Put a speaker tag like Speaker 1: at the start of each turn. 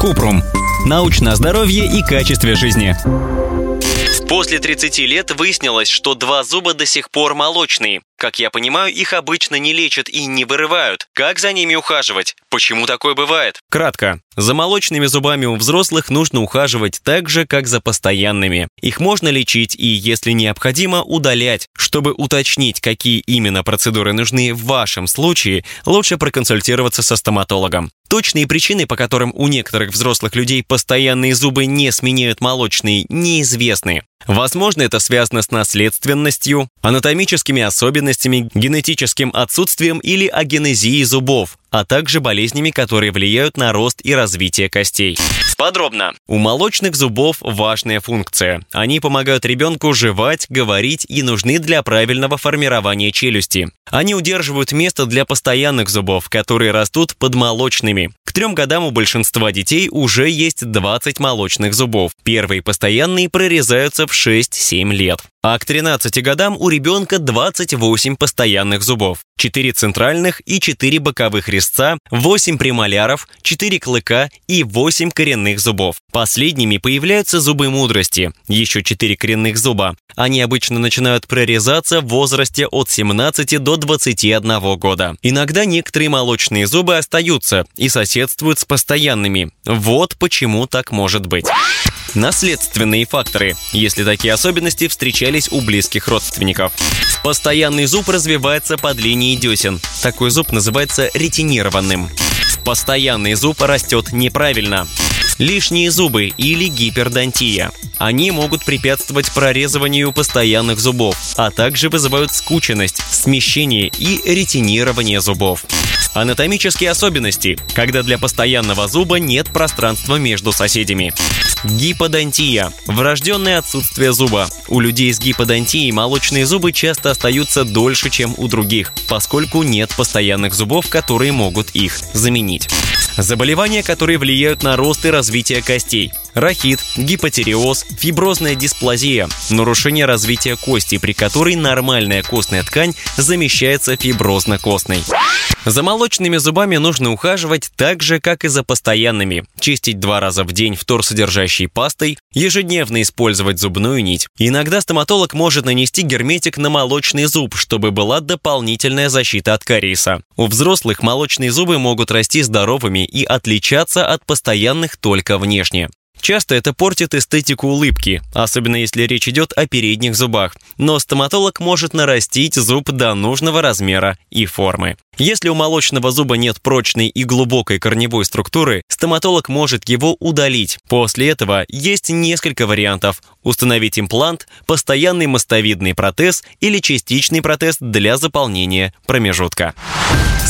Speaker 1: Купрум. Научное здоровье и качестве жизни.
Speaker 2: После 30 лет выяснилось, что два зуба до сих пор молочные. Как я понимаю, их обычно не лечат и не вырывают. Как за ними ухаживать? Почему такое бывает?
Speaker 3: Кратко. За молочными зубами у взрослых нужно ухаживать так же, как за постоянными. Их можно лечить и, если необходимо, удалять. Чтобы уточнить, какие именно процедуры нужны в вашем случае, лучше проконсультироваться со стоматологом. Точные причины, по которым у некоторых взрослых людей постоянные зубы не сменяют молочные, неизвестны. Возможно, это связано с наследственностью, анатомическими особенностями, генетическим отсутствием или агенезией зубов, а также болезнями, которые влияют на рост и развитие костей.
Speaker 2: Подробно.
Speaker 3: У молочных зубов важная функция. Они помогают ребенку жевать, говорить и нужны для правильного формирования челюсти. Они удерживают место для постоянных зубов, которые растут под молочными. К трем годам у большинства детей уже есть 20 молочных зубов. Первые постоянные прорезаются в 6-7 лет. А к 13 годам у ребенка 28 постоянных зубов, 4 центральных и 4 боковых резца, 8 премоляров, 4 клыка и 8 коренных зубов. Последними появляются зубы мудрости, еще 4 коренных зуба. Они обычно начинают прорезаться в возрасте от 17 до 21 года. Иногда некоторые молочные зубы остаются и соседствуют с постоянными. Вот почему так может быть. Наследственные факторы, если такие особенности встречались у близких родственников. Постоянный зуб развивается под линией десен. Такой зуб называется ретинированным. Постоянный зуб растет неправильно. Лишние зубы или гипердонтия. Они могут препятствовать прорезыванию постоянных зубов, а также вызывают скученность, смещение и ретинирование зубов. Анатомические особенности, когда для постоянного зуба нет пространства между соседями. Гиподонтия – врожденное отсутствие зуба. У людей с гиподонтией молочные зубы часто остаются дольше, чем у других, поскольку нет постоянных зубов, которые могут их заменить. Заболевания, которые влияют на рост и развитие костей. Рахит, гипотереоз, фиброзная дисплазия, нарушение развития кости, при которой нормальная костная ткань замещается фиброзно-костной. За молочными зубами нужно ухаживать так же, как и за постоянными. Чистить два раза в день вторсодержащей пастой, ежедневно использовать зубную нить. Иногда стоматолог может нанести герметик на молочный зуб, чтобы была дополнительная защита от кариеса. У взрослых молочные зубы могут расти здоровыми и отличаться от постоянных только внешне. Часто это портит эстетику улыбки, особенно если речь идет о передних зубах. Но стоматолог может нарастить зуб до нужного размера и формы. Если у молочного зуба нет прочной и глубокой корневой структуры, стоматолог может его удалить. После этого есть несколько вариантов. Установить имплант, постоянный мостовидный протез или частичный протез для заполнения промежутка.